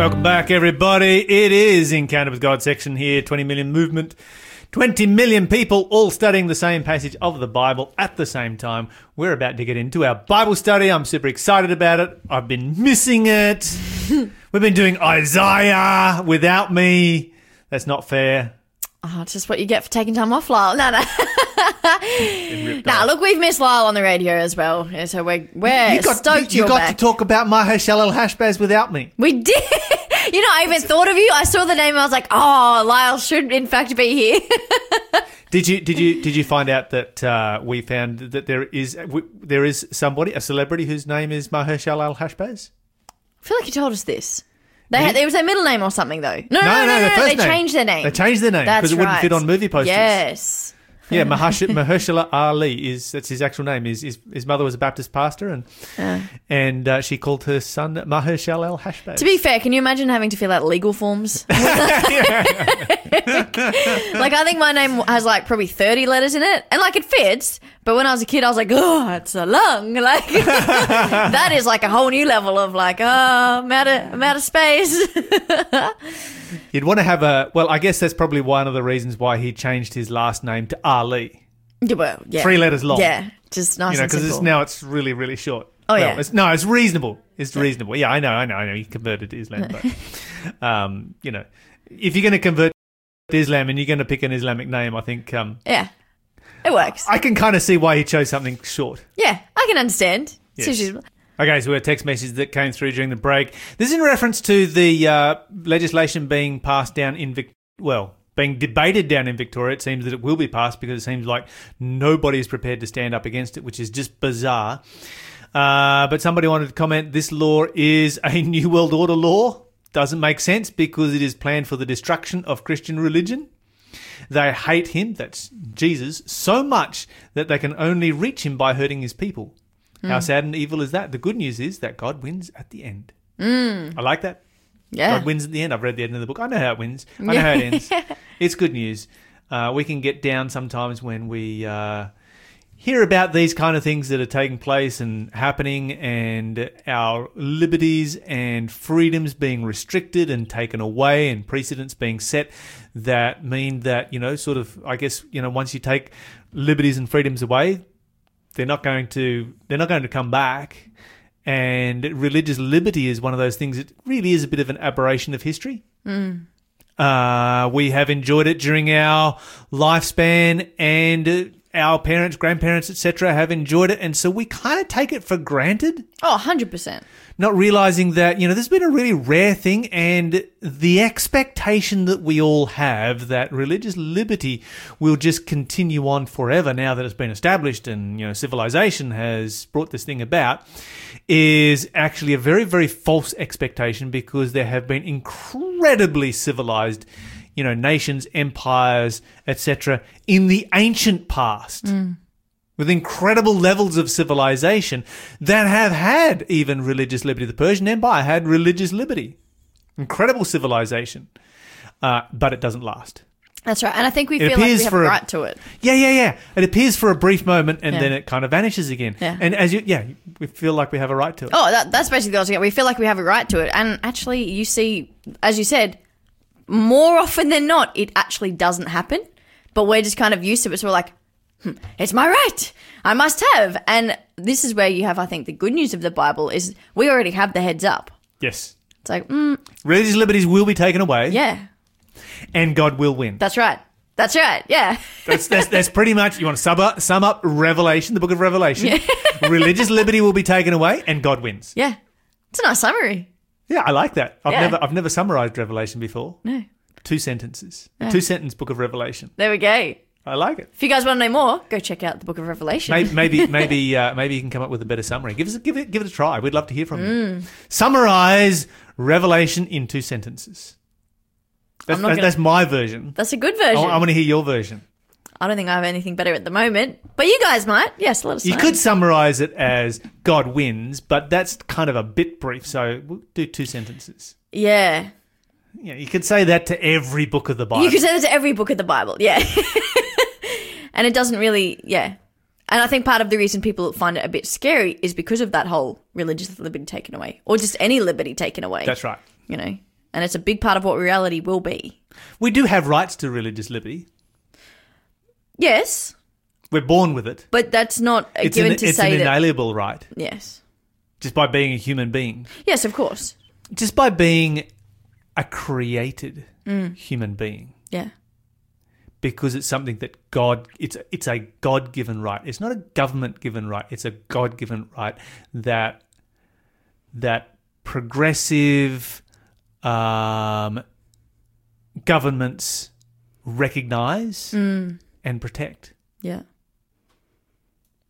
Welcome back, everybody. It is Encounter with God section here, 20 million movement. 20 million people all studying the same passage of the Bible at the same time. We're about to get into our Bible study. I'm super excited about it. I've been missing it. We've been doing Isaiah without me. That's not fair. Oh, it's just what you get for taking time off, Lyle. No, no. Nah, off. look, we've missed Lyle on the radio as well. Yeah, So we're, we're you got, stoked you, you you're got back. to talk about al Hashbaz without me. we did. You know, I even thought of you. I saw the name. I was like, oh, Lyle should in fact be here. Did you did you did you find out that uh, we found that there is w- there is somebody a celebrity whose name is Mahershala al Hashbaz? I feel like you told us this. They had, it was their middle name or something, though. No, no, no, no, no. the first They name. changed their name. They changed their name because it wouldn't fit on movie posters. Yes. Yeah, Mahersh- Mahershala Ali is that's his actual name. His his, his mother was a Baptist pastor, and and uh, she called her son Mahershala al Hashbaz. To be fair, can you imagine having to fill out legal forms? like, I think my name has like probably 30 letters in it, and like it fits. But when I was a kid, I was like, oh, it's a lung. Like, that is like a whole new level of like, oh, I'm out of, I'm out of space. You'd want to have a well. I guess that's probably one of the reasons why he changed his last name to Ali. Yeah, well, yeah. Three letters long. Yeah, just nice You know, because now it's really really short. Oh, Well, yeah. it's, no, it's reasonable. It's reasonable. Yeah, I know, I know, I know. He converted to Islam, but um, you know, if you're going to convert to Islam and you're going to pick an Islamic name, I think um, yeah, it works. I can kind of see why he chose something short. yeah, I can understand. Yes. So Okay, so we had a text message that came through during the break. This is in reference to the uh, legislation being passed down in Vic- well, being debated down in Victoria. It seems that it will be passed because it seems like nobody is prepared to stand up against it, which is just bizarre. Uh, but somebody wanted to comment: this law is a New World Order law. Doesn't make sense because it is planned for the destruction of Christian religion. They hate him, that's Jesus, so much that they can only reach him by hurting his people. How sad and evil is that? The good news is that God wins at the end. Mm. I like that. yeah. God wins at the end. I've read the end of the book. I know how it wins. I know how it ends. It's good news. Uh, we can get down sometimes when we uh, hear about these kind of things that are taking place and happening, and our liberties and freedoms being restricted and taken away, and precedents being set that mean that you know, sort of, I guess, you know, once you take liberties and freedoms away, they're not going to they're not going to come back. And religious liberty is one of those things that really is a bit of an aberration of history. Uh, we have enjoyed it during our lifespan, and uh, our parents, grandparents, etc., have enjoyed it, and so we kind of take it for granted Oh, 100%. not realizing that you know this has been a really rare thing and the expectation that we all have that religious liberty will just continue on forever now that it's been established and you know civilization has brought this thing about is actually a very very false expectation because there have been incredibly civilized you know nations empires etc in the ancient past with incredible levels of civilization that have had even religious liberty. The Persian Empire had religious liberty, incredible civilization, uh, but it doesn't last. That's right. And I think we It feel like we have a right to it. Yeah, yeah, yeah. It appears for a brief moment and Yeah. then it kind of vanishes again. Yeah. And as you, yeah, we feel like we have a right to it. Oh, that, that's basically was getting. We feel like we have a right to it. And actually, you see, as you said, more often than not, it actually doesn't happen. But we're just kind of used to it. So we're like, hmm, it's my right. I must have. And this is where you have, I think, the good news of the Bible is we already have the heads up. Yes. It's like, mm, Religious liberties will be taken away yeah, and God will win. that's right. That's right. Yeah. That's, that's, that's pretty much, you want to sum up, sum up Revelation, the book of Revelation. Religious liberty will be taken away and God wins. Yeah. It's a nice summary. Yeah, I like that. I've Yeah. never I've never summarized Revelation before. No. Two sentences. A two sentence book of Revelation. There we go. I like it. If you guys want to know more, go check out the book of Revelation. Maybe maybe maybe, uh, maybe you can come up with a better summary. Give us give it give it a try. We'd love to hear from Mm. you. Summarize Revelation in two sentences. That's, I'm not gonna- that's my version. That's a good version. I, version. want to hear your version. I don't think I have anything better at the moment, but you guys might. Yes, let us You know. could summarize it as God wins, but that's kind of a bit brief. So we'll do two sentences. Yeah. Yeah, you could say that to every book of the Bible. You could say that to every book of the Bible. Yeah. and it doesn't really, yeah. And I think part of the reason people find it a bit scary is because of that whole religious liberty taken away, or just any liberty taken away. That's right. You know, and it's a big part of what reality will be. We do have rights to religious liberty. Yes, We're born with it. but that's not a It's given an, to it's say an that. inalienable right yes, just by being a human being. yes, of course. Just by being a created Mm. human being. Yeah, because it's something that God it's it's a God given right. It's not a government given right. It's a God given right that that progressive um, governments recognize Mm. And protect, yeah,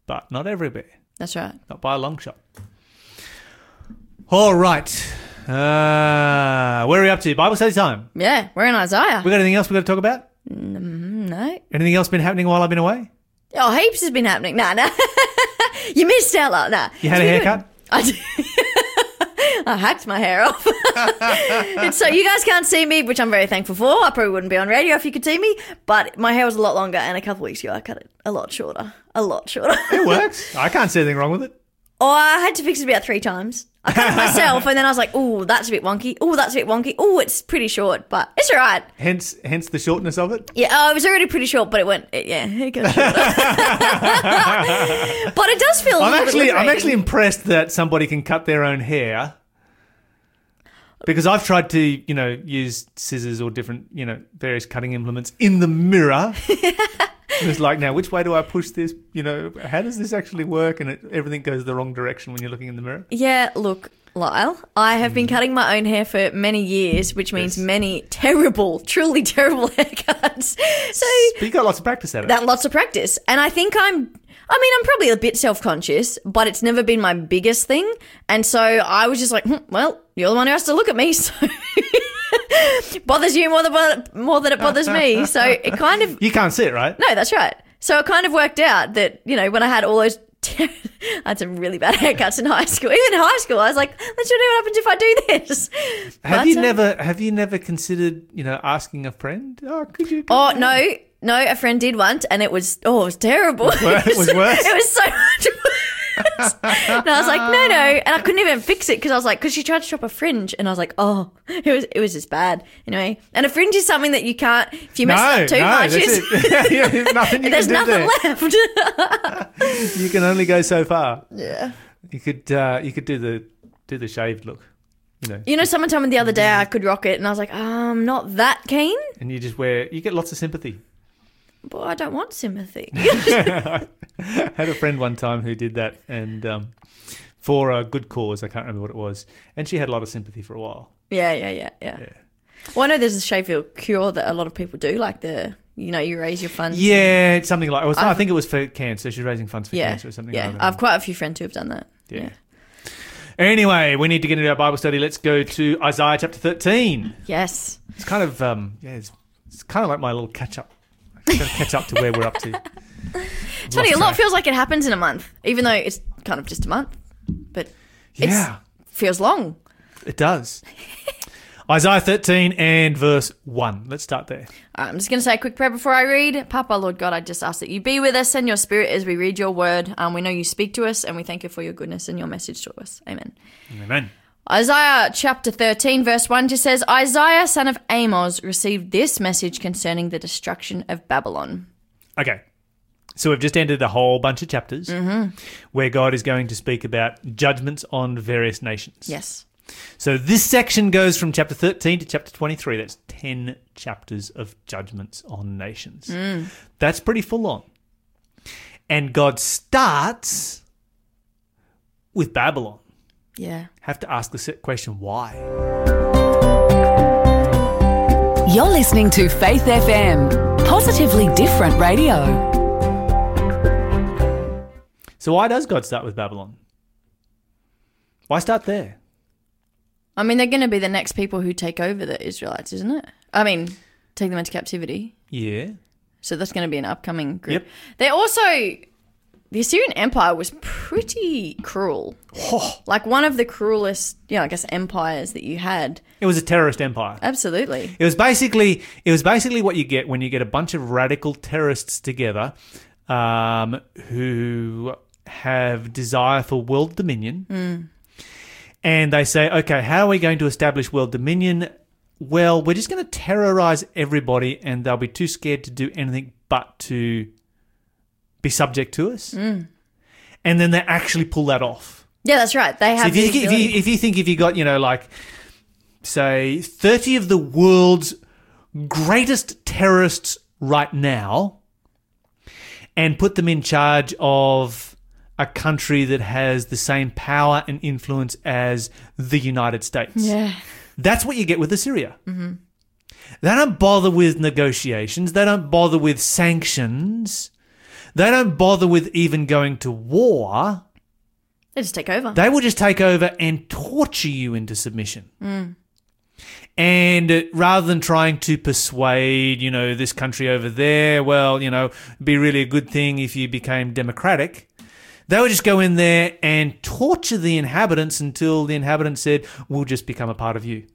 but not everywhere, that's right. not by a long shot. All right. Uh, where are we up to? Bible study time. Yeah, we're in Isaiah. We got anything else we got to talk about? no, Anything else been happening while I've been away? oh, heaps has been happening. Nah, nah, you missed out. Like, nah, You had a haircut? I did. I hacked my hair off. so you guys can't see me, which I'm very thankful for. I probably wouldn't be on radio if you could see me, but my hair was a lot longer, and a couple weeks ago I cut it a lot shorter. A lot shorter. It works. I can't see anything wrong with it. oh, I had to fix it about three times. I cut it myself, and then I was like, "Oh, that's a bit wonky. Oh, that's a bit wonky. Oh, it's pretty short, but it's all right." Hence, hence the shortness of it. Yeah, oh, it was already pretty short, but it went. It, yeah, it got shorter. but it does feel. I'm actually, I'm actually impressed that somebody can cut their own hair. Because I've tried to, you know, use scissors or different, you know, various cutting implements in the mirror. it's like, now, which way do I push this? You know, how does this actually work? And it, everything goes the wrong direction when you're looking in the mirror. Yeah, look, Lyle, I have been cutting my own hair for many years, which means Yes. many terrible, truly terrible haircuts. So But you got lots of practice at it. that lots of practice. And I think I'm I mean, I'm probably a bit self-conscious, but it's never been my biggest thing. And so I was just like, hmm, well, you're the one who has to look at me, so bothers you more than more than it bothers me. So it kind of you can't see it, right? no, that's right. So it kind of worked out that, you know, when I had all those. I had some really bad haircuts in high school. Even in high school, I was like, let's see what happens if I do this. Have But, you uh, never, have you never considered, you know, asking a friend? Oh, could you? Oh, no. No, a friend did once, and it was, oh, it was terrible. it was worse? It was so much. and I was like, no, no. And I couldn't even fix it because I was like, because she tried to chop a fringe, and I was like, oh, it was it was just bad. Anyway, and a fringe is something that you can't, if you mess no, up too no, much, that's. Yeah, there's nothing you there's can do nothing there. left. You can only go so far. yeah. You could, uh, you could do the, do the shaved look, you know, You know, someone told me the other day I could rock it, and I was like, I'm um, not that keen. and you just wear. You get lots of sympathy. But I don't want sympathy. I had a friend one time who did that, and um, for a good cause. I can't remember what it was, and she had a lot of sympathy for a while. yeah, yeah, yeah, yeah. Yeah. Well, I know there's a Shave for a Cure that a lot of people do, like the, you know, you raise your funds. Yeah, it's something like. Was, I think it was for cancer. She's raising funds for yeah, cancer or something. yeah. like. I've quite a few friends who have done that. Yeah. Anyway, we need to get into our Bible study. Let's go to Isaiah chapter 13. Yes. It's kind of, um, yeah, it's, it's kind of like my little catch up. I've got to catch up to where we're up to. It's funny, a lot feels like it happens in a month, even though it's kind of just a month. But Yeah, feels long. it does. Isaiah 13 and verse 1. Let's start there. Right, I'm just going to say a quick prayer before I read. Papa, Lord God, I just ask that you be with us and your spirit as we read your word. Um, we know you speak to us, and we thank you for your goodness and your message to us. Amen. Amen. Isaiah chapter 13, verse 1 just says Isaiah, son of Amos, received this message concerning the destruction of Babylon. Okay. So we've just ended a whole bunch of chapters Mm-hmm. where God is going to speak about judgments on various nations. Yes. So this section goes from chapter 13 to chapter 23. That's 10 chapters of judgments on nations. Mm. That's pretty full on. And God starts with Babylon. Yeah. Have to ask the se- question why? You're listening to Faith FM, positively different radio. So why does God start with Babylon? Why start there? I mean, they're going to be the next people who take over the Israelites, isn't it? I mean, take them into captivity. Yeah. So that's going to be an upcoming group. Yep. They're also the Assyrian Empire was pretty cruel. Like one of the cruelest, you know, I guess empires that you had. It was a terrorist empire. Absolutely. It was basically it was basically what you get when you get a bunch of radical terrorists together um, who have desire for world dominion, and they say, okay, how are we going to establish world dominion? well, we're just going to terrorize everybody and they'll be too scared to do anything but to be subject to us. Mm. And then they actually pull that off. Yeah, that's right. They So have. if you, the if, you, if you think if you got, you know, like, say, 30 of the world's greatest terrorists right now and put them in charge of a country that has the same power and influence as the United States. yeah. That's what you get with Assyria. Mm-hmm. They don't bother with negotiations. They don't bother with sanctions. They don't bother with even going to war. They just take over. They will just take over and torture you into submission. And uh, rather than trying to persuade, you know, this country over there, well, you know, be really a good thing if you became democratic. They would just go in there and torture the inhabitants until the inhabitants said, "We'll just become a part of you."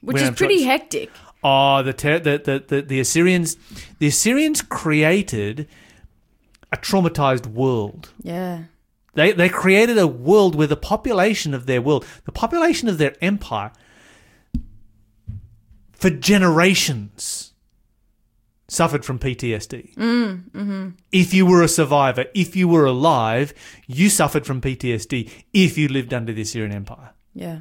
Which we is pretty trust. hectic. Oh, the, ter- the, the the the Assyrians, the Assyrians created a traumatized world. Yeah. They they created a world where the population of their world, the population of their empire, for generations, suffered from PTSD. Mm, mm-hmm. If you were a survivor, if you were alive, you suffered from PTSD. If you lived under the Assyrian Empire. Yeah.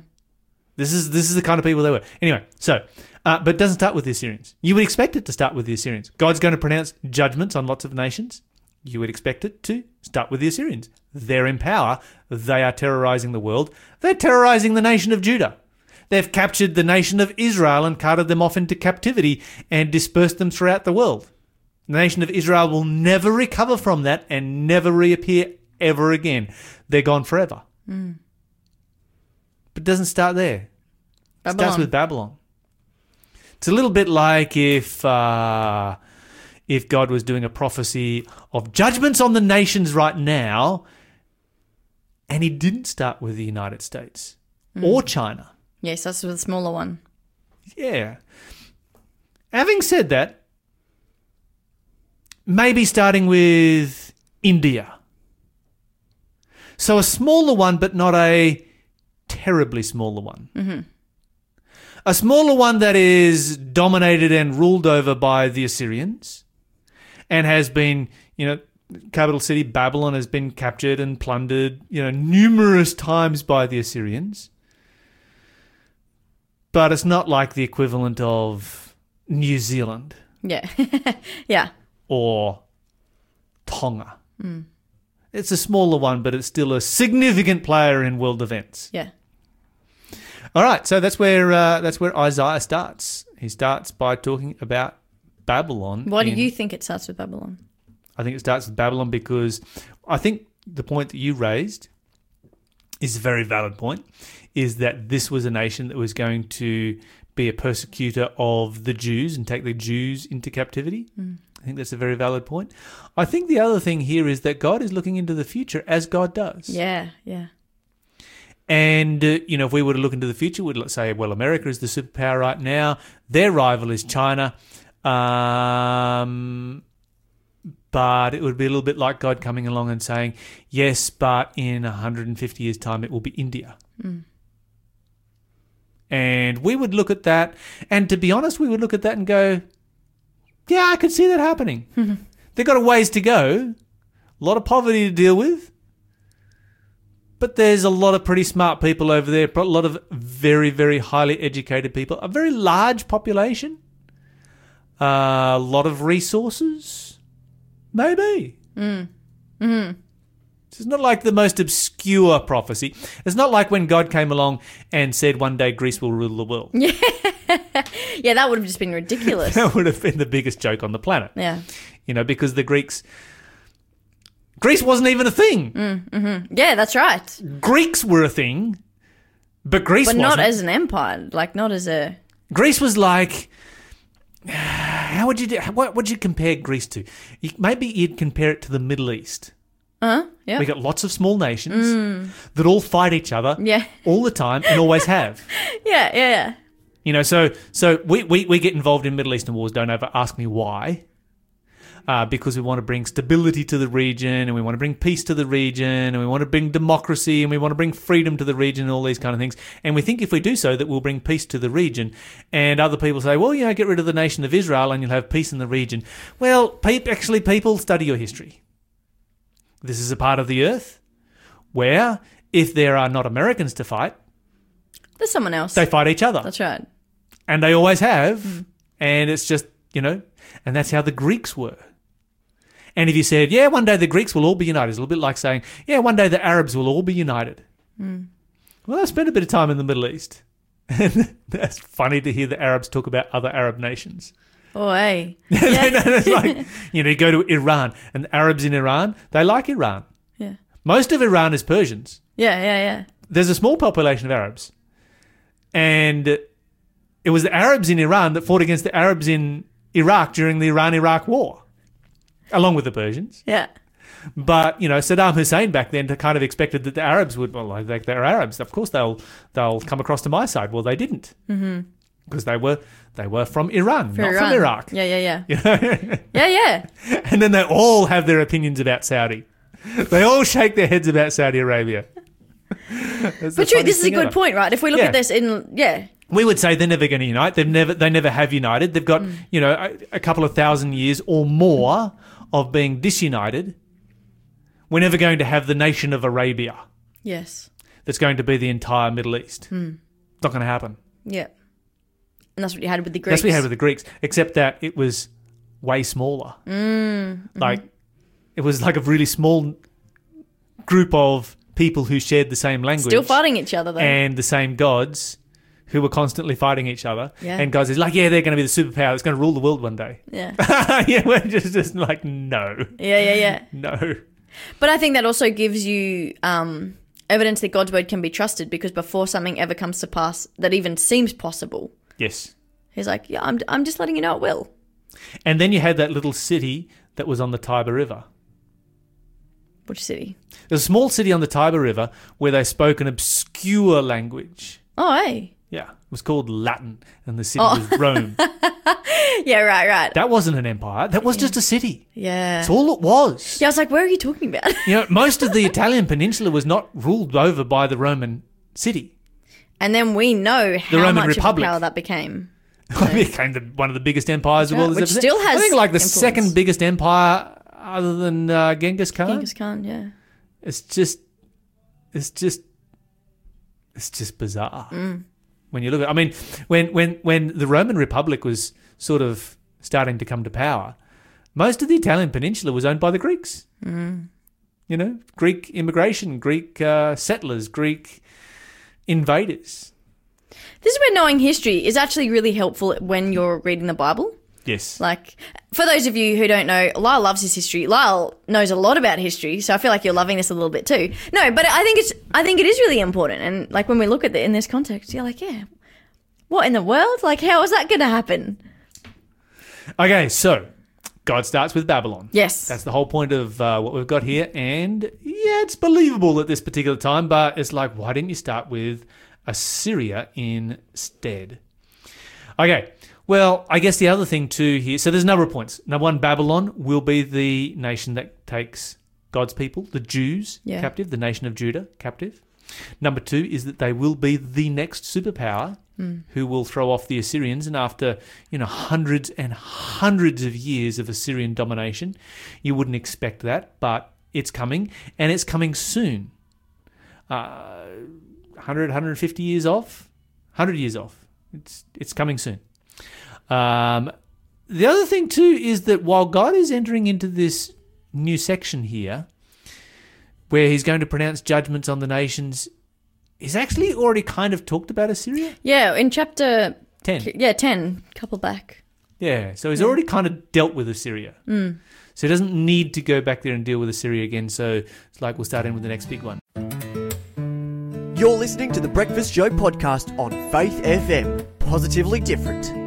This is this is the kind of people they were. Anyway, so uh, but it doesn't start with the Assyrians. You would expect it to start with the Assyrians. God's going to pronounce judgments on lots of nations. You would expect it to start with the Assyrians. They're in power. They are terrorizing the world. They're terrorizing the nation of Judah. They've captured the nation of Israel and carted them off into captivity and dispersed them throughout the world. The nation of Israel will never recover from that and never reappear ever again. They're gone forever. But it doesn't start there. It starts with Babylon. It's a little bit like if uh, if God was doing a prophecy of judgments on the nations right now, and He didn't start with the United States or China. Yes, that's the smaller one. Yeah. Having said that, maybe starting with India. So a smaller one, but not a terribly smaller one. Mm-hmm. A smaller one that is dominated and ruled over by the Assyrians and has been, you know, capital city Babylon has been captured and plundered, you know, numerous times by the Assyrians but it's not like the equivalent of New Zealand Yeah. yeah. or Tonga. Hmm. It's a smaller one, but it's still a significant player in world events. Yeah. All right, so that's where uh, that's where Isaiah starts. He starts by talking about Babylon. Why do in- you think it starts with Babylon? I think it starts with Babylon because I think the point that you raised is a very valid point. Is that this was a nation that was going to be a persecutor of the Jews and take the Jews into captivity? I think that's a very valid point. I think the other thing here is that God is looking into the future as God does. Yeah. Yeah. And, uh, you know, if we were to look into the future, we'd say, well, America is the superpower right now. Their rival is China. Um, but it would be a little bit like God coming along and saying, yes, but in 150 years' time, it will be India. And we would look at that. And to be honest, we would look at that and go, yeah, I could see that happening. They've got a ways to go, a lot of poverty to deal with. But there's a lot of pretty smart people over there, a lot of very, very highly educated people, a very large population, uh, a lot of resources, maybe. Mm. Mm. It's not like the most obscure prophecy. It's not like when God came along and said one day Greece will rule the world. Yeah, Yeah, that would have just been ridiculous. That would have been the biggest joke on the planet. yeah. You know, because the Greeks. Greece wasn't even a thing. Mm, mm-hmm. Yeah, that's right. Greeks were a thing, but Greece But wasn't. not as an empire. Like, not as a. Greece was like. How would you do, what would you compare Greece to? You, maybe you'd compare it to the Middle East. Uh, yeah. We got lots of small nations mm. that all fight each other Yeah. all the time and always have. Yeah, yeah, yeah. You know, so so we, we, we get involved in Middle Eastern wars. Don't ever ask me why. Uh, because we want to bring stability to the region and we want to bring peace to the region and we want to bring democracy and we want to bring freedom to the region and all these kind of things. And we think if we do so, that we'll bring peace to the region. And other people say, well, you know, get rid of the nation of Israel and you'll have peace in the region. Well, pe- actually, people study your history. This is a part of the earth where if there are not Americans to fight, There's someone else. they fight each other. That's right. and they always have. Hmm. And it's just, you know, and that's how the Greeks were. And if you said, yeah, one day the Greeks will all be united, it's a little bit like saying, yeah, one day the Arabs will all be united. Hmm. Well, I spent a bit of time in the Middle East. And that's funny to hear the Arabs talk about other Arab nations. Oh, hey. it's like, you know, you go to Iran, and the Arabs in Iran, they like Iran. Yeah. Most of Iran is Persians. Yeah, yeah, yeah. there's a small population of Arabs, and it was the Arabs in Iran that fought against the Arabs in Iraq during the Iran-Iraq War, along with the Persians. Yeah. But you know, Saddam Hussein back then kind of expected that the Arabs would, well, like they're Arabs, of course they'll they'll come across to my side. Well, they didn't mm-hmm. because they were they were from Iran, For not Iran. from Iraq. Yeah, yeah, yeah. You know? Yeah, yeah. and then they all have their opinions about Saudi. They all shake their heads about Saudi Arabia. But true, this is a good ever. point, right? If we look Yeah. at this in, yeah, we would say they're never going to unite. They've never, they never have united. They've got, mm. you know, a, a couple of thousand years or more mm. Of being disunited. We're never going to have the nation of Arabia yes, that's going to be the entire Middle East. It's not going to happen. yeah. And that's what you had with the Greeks. That's what we had with the Greeks, except that it was way smaller. Mm, Like, it was like a really small group of people who shared the same language. Still fighting each other, though. and the same gods who were constantly fighting each other. Yeah. And gods is like, yeah, they're going to be the superpower that's going to rule the world one day. yeah, yeah, we're just, just like, no, yeah, yeah, yeah. no. But I think that also gives you um, evidence that God's word can be trusted because before something ever comes to pass that even seems possible, Yes. He's like, yeah, I'm, I'm just letting you know it will. And then you had that little city that was on the Tiber River. Which city? There's a small city on the Tiber River where they spoke an obscure language. Oh, hey. Yeah, it was called Latin, and the city Oh. was Rome. Yeah, right, right. That wasn't an empire. That was just a city. yeah. That's all it was. Yeah, I was like, where are you talking about? You know, most of the Italian peninsula was not ruled over by the Roman city. and then we know how Roman much Republic. of power that became. It became the, one of the biggest empires the That's world right, has which ever still has I think like the influence. second biggest empire other than uh, Genghis Khan. Genghis Khan, yeah. It's just, it's just, it's just bizarre Mm. When you look at. I mean, when when when the Roman Republic was sort of starting to come to power, most of the Italian peninsula was owned by the Greeks. Mm. You know, Greek immigration, Greek uh, settlers, Greek invaders. This is where knowing history is actually really helpful when you're reading the Bible. Yes. Like, for those of you who don't know, Lyle loves his history. Lyle knows a lot about history, so I feel like you're loving this a little bit too. No, but I think it's, I think it is really important. And like when we look at it in this context, you're like, yeah, what in the world? Like, how is that going to happen? Okay, so God starts with Babylon. Yes. That's the whole point of uh, what we've got here. And yeah, it's believable at this particular time, but it's like, why didn't you start with Assyria instead? Okay, well, I guess the other thing too here, so there's a number of points. Number one, Babylon will be the nation that takes God's people, the Jews, Yeah. captive, the nation of Judah, captive. Number two is that they will be the next superpower who will throw off the Assyrians. And after, you know, hundreds and hundreds of years of Assyrian domination, you wouldn't expect that, but it's coming and it's coming soon. Uh, 100, 150 years off, 100 years off. It's, it's coming soon. Um, the other thing, too, is that while God is entering into this new section here, where he's going to pronounce judgments on the nations, he's actually already kind of talked about Assyria. yeah, in chapter, 10. yeah, 10, couple back. Yeah, so he's already kind of dealt with Assyria. Mm. So he doesn't need to go back there and deal with Assyria again. So it's like we'll start in with the next big one. You're listening to the Breakfast Show podcast on Faith FM. Positively different.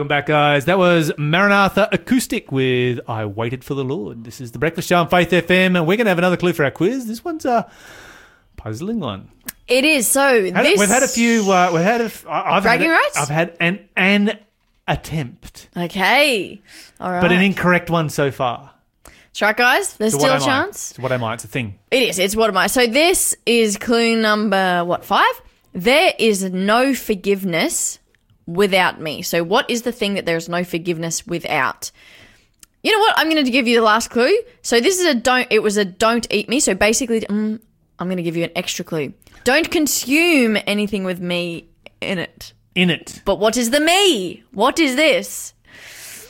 Welcome back, guys. That was Maranatha Acoustic with I Waited for the Lord. This is the Breakfast Show on Faith FM, and we're going to have another clue for our quiz. This one's a puzzling one. It is. So Had- this. We've had a few. Uh, we've had. A, f- I- I've Bragging had, rights? I've had an an attempt, Okay. All right. but an incorrect one so far. Right, guys. There's So still a am I? chance. So what am I? It's a thing. It is. It's what am I? So this is clue number what five? There is no forgiveness without me. So what is the thing that there is no forgiveness without? You know what? I'm going to give you the last clue. So this is a don't. It was a don't eat me. So basically, mm, I'm going to give you an extra clue. Don't consume anything with me in it. In it. But what is the me? What is this?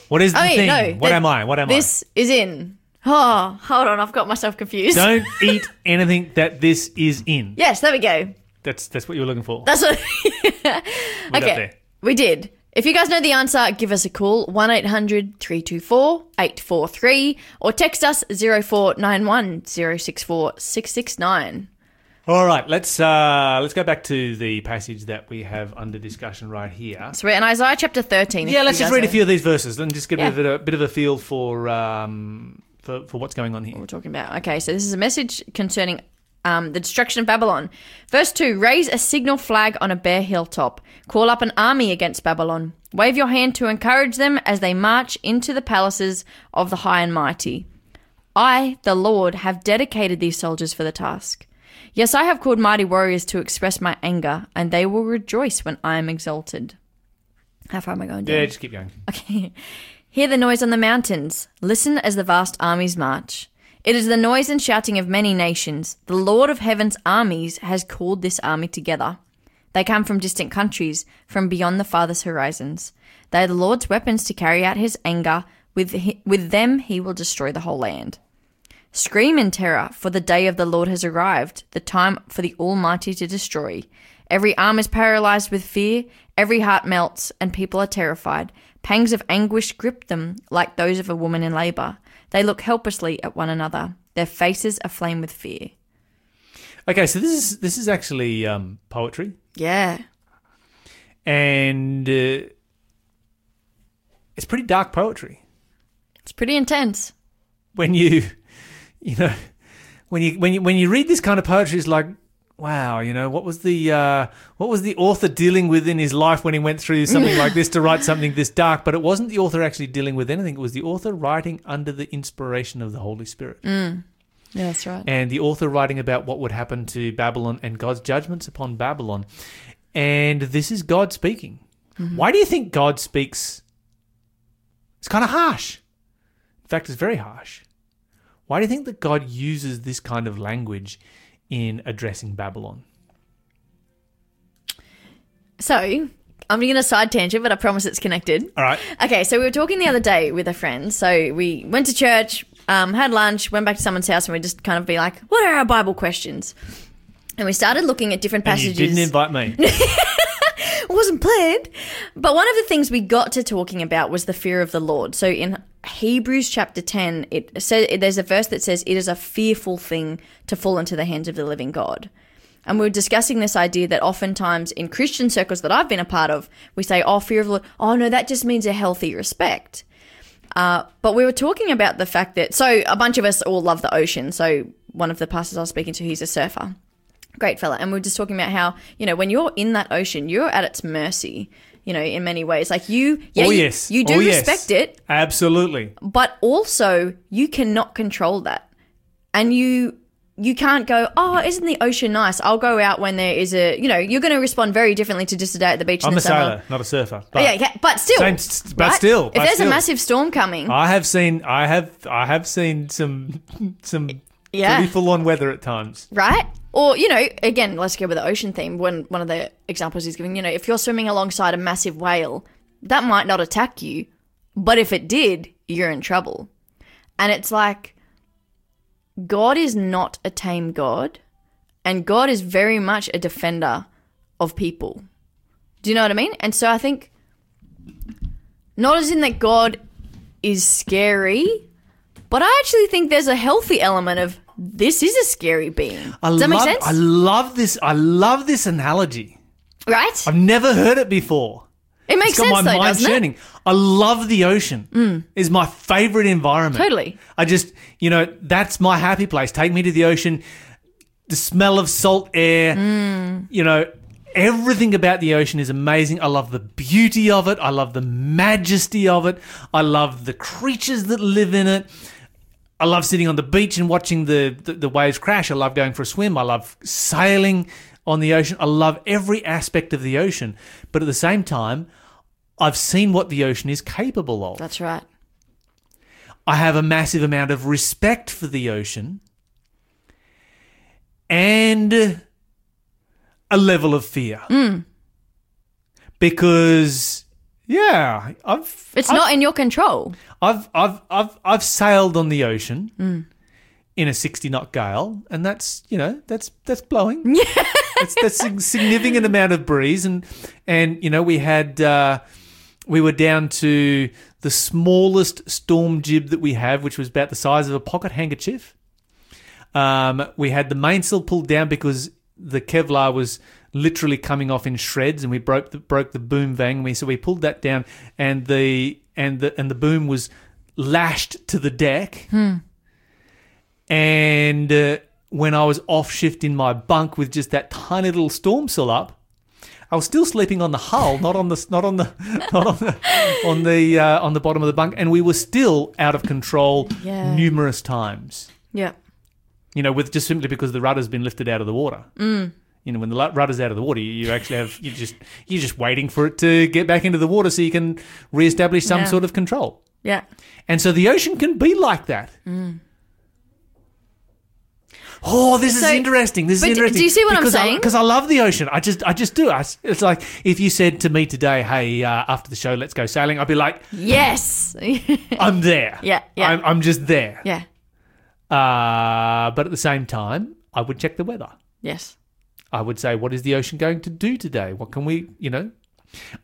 What is the thing? no. what that- am I? What am I? This is in. Oh, hold on. I've got myself confused. Don't eat anything that this is in. Yes, there we go. That's that's what you were looking for. That's what. Up okay. We did. If you guys know the answer, give us a call 1 800 324 843 or text us 0491 064 669. All right, let's uh, let's go back to the passage that we have under discussion right here. So we're in Isaiah chapter 13. Yeah, let's just read a few of these verses and just get a, bit of a bit of a feel for um, for, for what's going on here. We're talking about. Okay, so this is a message concerning um, the destruction of Babylon. Verse 2 Raise a signal flag on a bare hilltop. Call up an army against Babylon. Wave your hand to encourage them as they march into the palaces of the high and mighty. I, the Lord, have dedicated these soldiers for the task. Yes, I have called mighty warriors to express my anger, and they will rejoice when I am exalted. How far am I going? Dan? Yeah, just keep going. Okay. Hear the noise on the mountains. Listen as the vast armies march. It is the noise and shouting of many nations. The Lord of heaven's armies has called this army together. They come from distant countries, from beyond the farthest horizons. They are the Lord's weapons to carry out his anger. With, hi- with them, he will destroy the whole land. Scream in terror, for the day of the Lord has arrived, the time for the Almighty to destroy. Every arm is paralyzed with fear, every heart melts, and people are terrified. Pangs of anguish grip them like those of a woman in labor. They look helplessly at one another, their faces aflame with fear. Okay, so this is this is actually um, poetry, Yeah. and uh, it's pretty dark poetry. It's pretty intense. When you, you know, when you when you when you read this kind of poetry, it's like, wow, you know, what was the uh, what was the author dealing with in his life when he went through something like this to write something this dark? But it wasn't the author actually dealing with anything; it was the author writing under the inspiration of the Holy Spirit. Yeah, that's right. and the author writing about what would happen to Babylon and God's judgments upon Babylon. And this is God speaking. Why do you think God speaks? It's kind of harsh. In fact, it's very harsh. Why do you think that God uses this kind of language in addressing Babylon? So, I'm going to side tangent, but I promise it's connected. All right. Okay, so we were talking the other day with a friend. So we went to church, um, had lunch, went back to someone's house, and we just kind of be like, "What are our Bible questions?" And we started looking at different And you didn't invite me. it wasn't planned, but one of the things we got to talking about was the fear of the Lord. So in Hebrews chapter ten, it says there's a verse that says, "It is a fearful thing to fall into the hands of the living God." And we are discussing this idea that oftentimes in Christian circles that I've been a part of, we say, oh, fear of the Lord. Oh, no, that just means a healthy respect. Uh, but we were talking about the fact that, so a bunch of us all love the ocean. So one of the pastors I was speaking to, he's a surfer. Great fella. And we were just talking about how, you know, when you're in that ocean, you're at its mercy, you know, in many ways. Like you, yeah, oh you- yes. you, do Oh, yes. respect it, Absolutely. but also you cannot control that and you you can't go oh isn't the ocean nice i'll go out when there is a you know you're going to respond very differently to just a day at the beach I'm the a summer sailor, not a surfer. But Oh, yeah, yeah, but still Same but still, if but there's still. a massive storm coming I have seen I have I have seen some some Yeah. pretty full on weather at times. right? Or you know again let's go with the ocean theme. When one of the examples he's giving you know if you're swimming alongside a massive whale that might not attack you but if it did you're in trouble. And it's like god is not a tame god and god is very much a defender of people. Do you know what i mean? And so i think not as in that god is scary but i actually think there's a healthy element of this is a scary being I does that love, make sense I love this. I love this analogy. right I've never heard it before. it makes It's got sense my though mind doesn't churning. I love the ocean. Is my favorite environment. Totally. I just, you know, that's my happy place. Take me to the ocean. The smell of salt air. Mm. You know, Everything about the ocean is amazing. I love the beauty of it. I love the majesty of it. I love the creatures that live in it. I love sitting on the beach and watching the, the, the waves crash. I love going for a swim. I love sailing on the ocean. I love every aspect of the ocean. But at the same time, I've seen what the ocean is capable of. That's right. I have a massive amount of respect for the ocean and a level of fear. Mm. Because yeah, I've It's I've, not in your control. I've I've I've I've sailed on the ocean in a 60 knot gale and that's, you know, that's that's blowing. Yeah. that's that's a significant amount of breeze and and you know, we had uh we were down to the smallest storm jib that we have, which was about the size of a pocket handkerchief. Um, we had the mainsail pulled down because the Kevlar was literally coming off in shreds, and we broke the broke the boom vang. We so we pulled that down, and the and the and the boom was lashed to the deck. And uh, when I was off shift in my bunk with just that tiny little storm sail up, I was still sleeping on the hull, not on the not on the not on the on the uh, on the bottom of the bunk, and we were still out of control Yeah. numerous times. Yeah. You know, with just simply because the rudder's been lifted out of the water. Mm. You know, when the rudder's out of the water, you, actually have you just you're just waiting for it to get back into the water so you can reestablish some Yeah. sort of control. Yeah. And so the ocean can be like that. Oh, this So- is interesting. This is interesting. do you see what I'm because saying? Because I, love the ocean. I just, I just do. I, it's like if you said to me today, "Hey, uh, after the show, let's go sailing," I'd be like, Yes. "I'm there. Yeah, yeah. I'm, I'm just there." yeah. Uh, but at the same time, I would check the weather. Yes. I would say, "What is the ocean going to do today? What can we, you know?"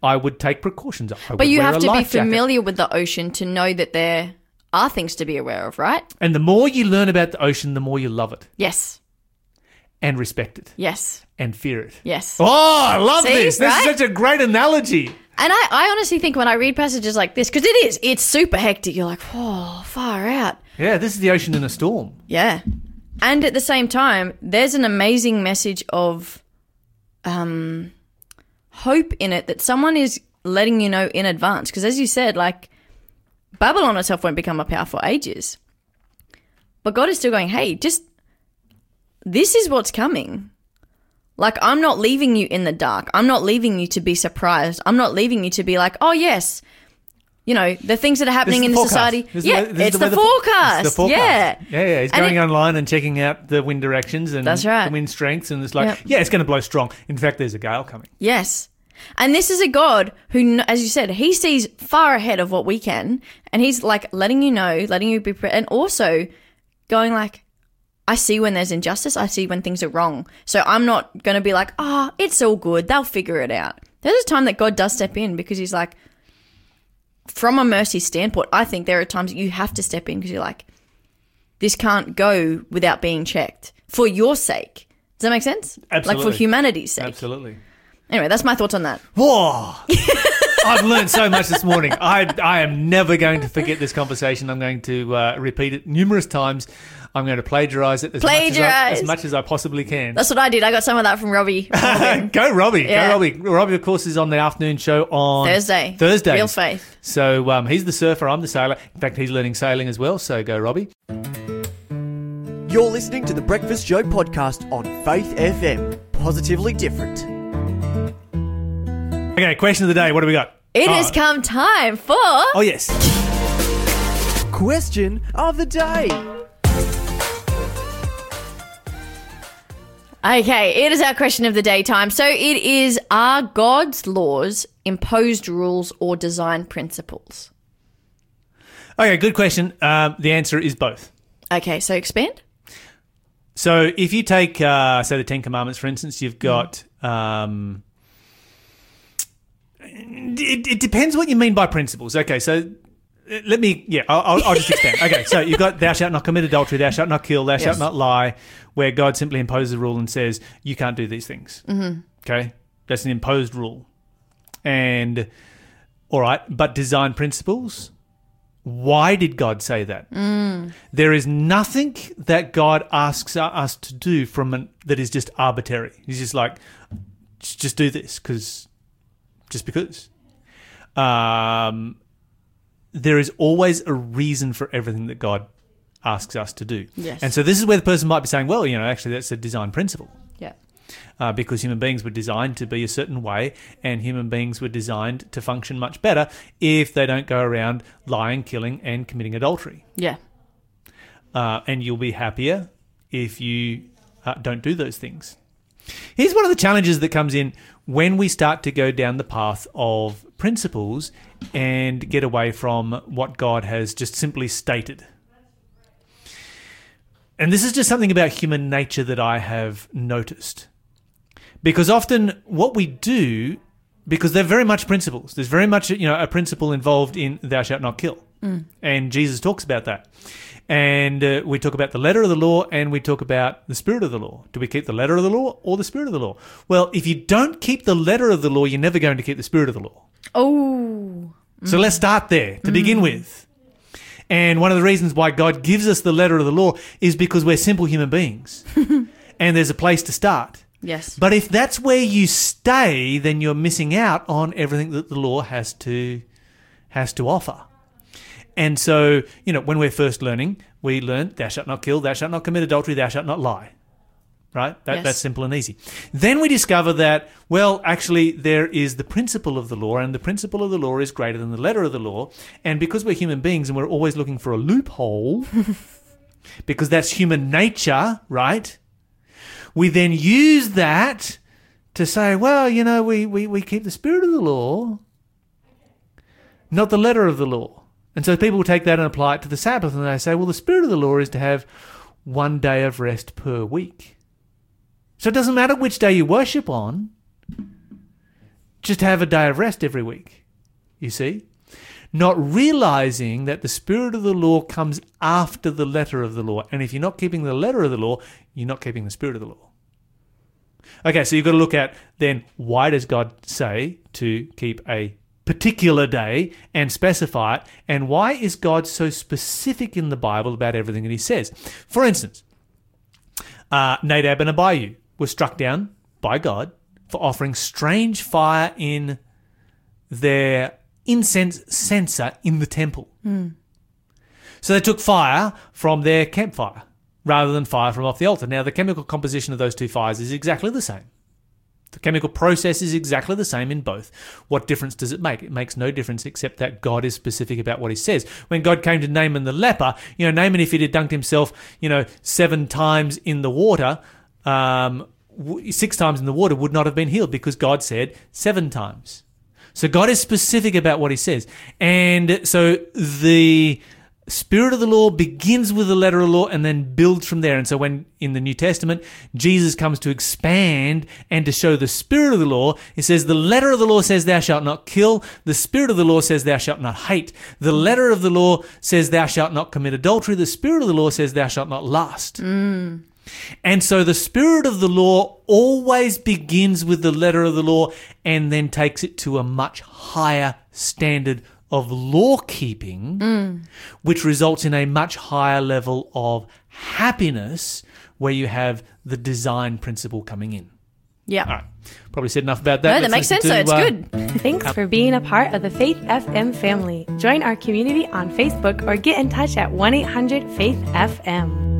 I would take precautions. I But you have to be life jacket. familiar with the ocean to know that there are things to be aware of, right? And the more you learn about the ocean, the more you love it Yes. and respect it Yes. and fear it. Yes. Oh, I love See, this. This right? is such a great analogy. And I, I honestly think when I read passages like this, because it is, it's super hectic. You're like, oh, far out. Yeah, this is the ocean in a storm. Yeah. And at the same time, there's an amazing message of um, hope in it that someone is letting you know in advance. Because as you said, like, Babylon itself won't become a power for ages. But God is still going, hey, just this is what's coming. Like, I'm not leaving you in the dark. I'm not leaving you to be surprised. I'm not leaving you to be like, oh, yes, you know, the things that are happening in the forecast. society. This yeah, the- it's the the, forecast. It's the forecast. Yeah. Yeah, yeah. He's And going it- online and checking out the wind directions and That's right. the wind strengths. And it's like, Yep. yeah, it's going to blow strong. In fact, there's a gale coming. Yes. And this is a God who, as you said, he sees far ahead of what we can. And he's like letting you know, letting you be, pre- and also going like, I see when there's injustice. I see when things are wrong. So I'm not going to be like, oh, it's all good. They'll figure it out. There's a time that God does step in because he's like, from a mercy standpoint, I think there are times you have to step in because you're like, this can't go without being checked for your sake. Does that make sense? Absolutely. Like for humanity's sake. Absolutely. Anyway, that's my thoughts on that. Whoa! I've learned so much this morning. I I am never going to forget this conversation. I'm going to uh, repeat it numerous times. I'm going to plagiarize it as, Much, as, I, as much as I possibly can. That's what I did. I got some of that from Robbie. go Robbie, Yeah. go Robbie. Robbie, of course, is on the afternoon show on Thursday. Thursday. Real faith. So um, he's the surfer, I'm the sailor. In fact, he's learning sailing as well. So go Robbie. You're listening to the Breakfast Show podcast on Faith FM. Positively different. Okay, question of the day. What do we got? It has come time for. Oh yes. Question of the day. Okay, it is our question of the day time. So it is Are God's laws imposed rules or design principles? Okay, good question. Um, the answer is both. Okay, so expand. So if you take, uh, say, the Ten Commandments, for instance, you've got. Um, it, it depends what you mean by principles. Okay, so let me, yeah, I'll, I'll, just expand. Okay, so you've got thou shalt not commit adultery, thou shalt not kill, thou shalt not lie, where God simply imposes a rule and says, you can't do these things. Mm-hmm. Okay, that's an imposed rule. And, all right, but design principles, why did God say that? There is nothing that God asks us to do from an, that is just arbitrary. He's just like, just just do this because just because. Um, there is always a reason for everything that God asks us to do. Yes. And so this is where the person might be saying, well, you know, actually that's a design principle. Yeah. Uh, because human beings were designed to be a certain way, and human beings were designed to function much better if they don't go around lying, killing, and committing adultery. Yeah. Uh, and you'll be happier if you uh, don't do those things. Here's one of the challenges that comes in when we start to go down the path of principles and get away from what God has just simply stated. And this is just something about human nature that I have noticed. Because often what we do, because they're very much principles, there's very much you know a principle involved in thou shalt not kill, mm. and Jesus talks about that. And uh, we talk about the letter of the law and we talk about the spirit of the law. Do we keep the letter of the law or the spirit of the law? Well, if you don't keep the letter of the law, you're never going to keep the spirit of the law. Oh. So let's start there to begin with. And one of the reasons why God gives us the letter of the law is because we're simple human beings. and there's a place to start. Yes. But if that's where you stay, then you're missing out on everything that the law has to has to offer. And so, you know, when we're first learning, we learn thou shalt not kill, thou shalt not commit adultery, thou shalt not lie. Right? That, Yes. That's simple and easy. Then we discover that, well, actually, there is the principle of the law, and the principle of the law is greater than the letter of the law. And because we're human beings and we're always looking for a loophole, because that's human nature, right? We then use that to say, well, you know, we, we, we keep the spirit of the law, not the letter of the law. And so people take that and apply it to the Sabbath, and they say, well, the spirit of the law is to have one day of rest per week. So it doesn't matter which day you worship on, just have a day of rest every week. You see? Not realizing that the spirit of the law comes after the letter of the law. And if you're not keeping the letter of the law, you're not keeping the spirit of the law. Okay, so you've got to look at then why does God say to keep a particular day and specify it? And why is God so specific in the Bible about everything that he says? For instance, uh, Nadab and Abihu were struck down by God for offering strange fire in their incense censer in the temple. So they took fire from their campfire rather than fire from off the altar. Now, the chemical composition of those two fires is exactly the same. The chemical process is exactly the same in both. What difference does it make? It makes no difference except that God is specific about what he says. When God came to Naaman the leper, you know, Naaman, if he had dunked himself, you know, seven times in the water, um, six times in the water, would not have been healed because God said seven times. So God is specific about what he says. And so the spirit of the law begins with the letter of the law and then builds from there. And so when in the New Testament, Jesus comes to expand and to show the spirit of the law, he says the letter of the law says thou shalt not kill. The spirit of the law says thou shalt not hate. The letter of the law says thou shalt not commit adultery. The spirit of the law says thou shalt not lust. Mm. And so the spirit of the law always begins with the letter of the law and then takes it to a much higher standard of law keeping, which results in a much higher level of happiness where you have the design principle coming in. Yeah. All right. Probably said enough about that. No, that Let's makes sense. to, though. uh, It's good. Thanks for being a part of the Faith FM family. Join our community on Facebook or get in touch at 1 800 Faith FM.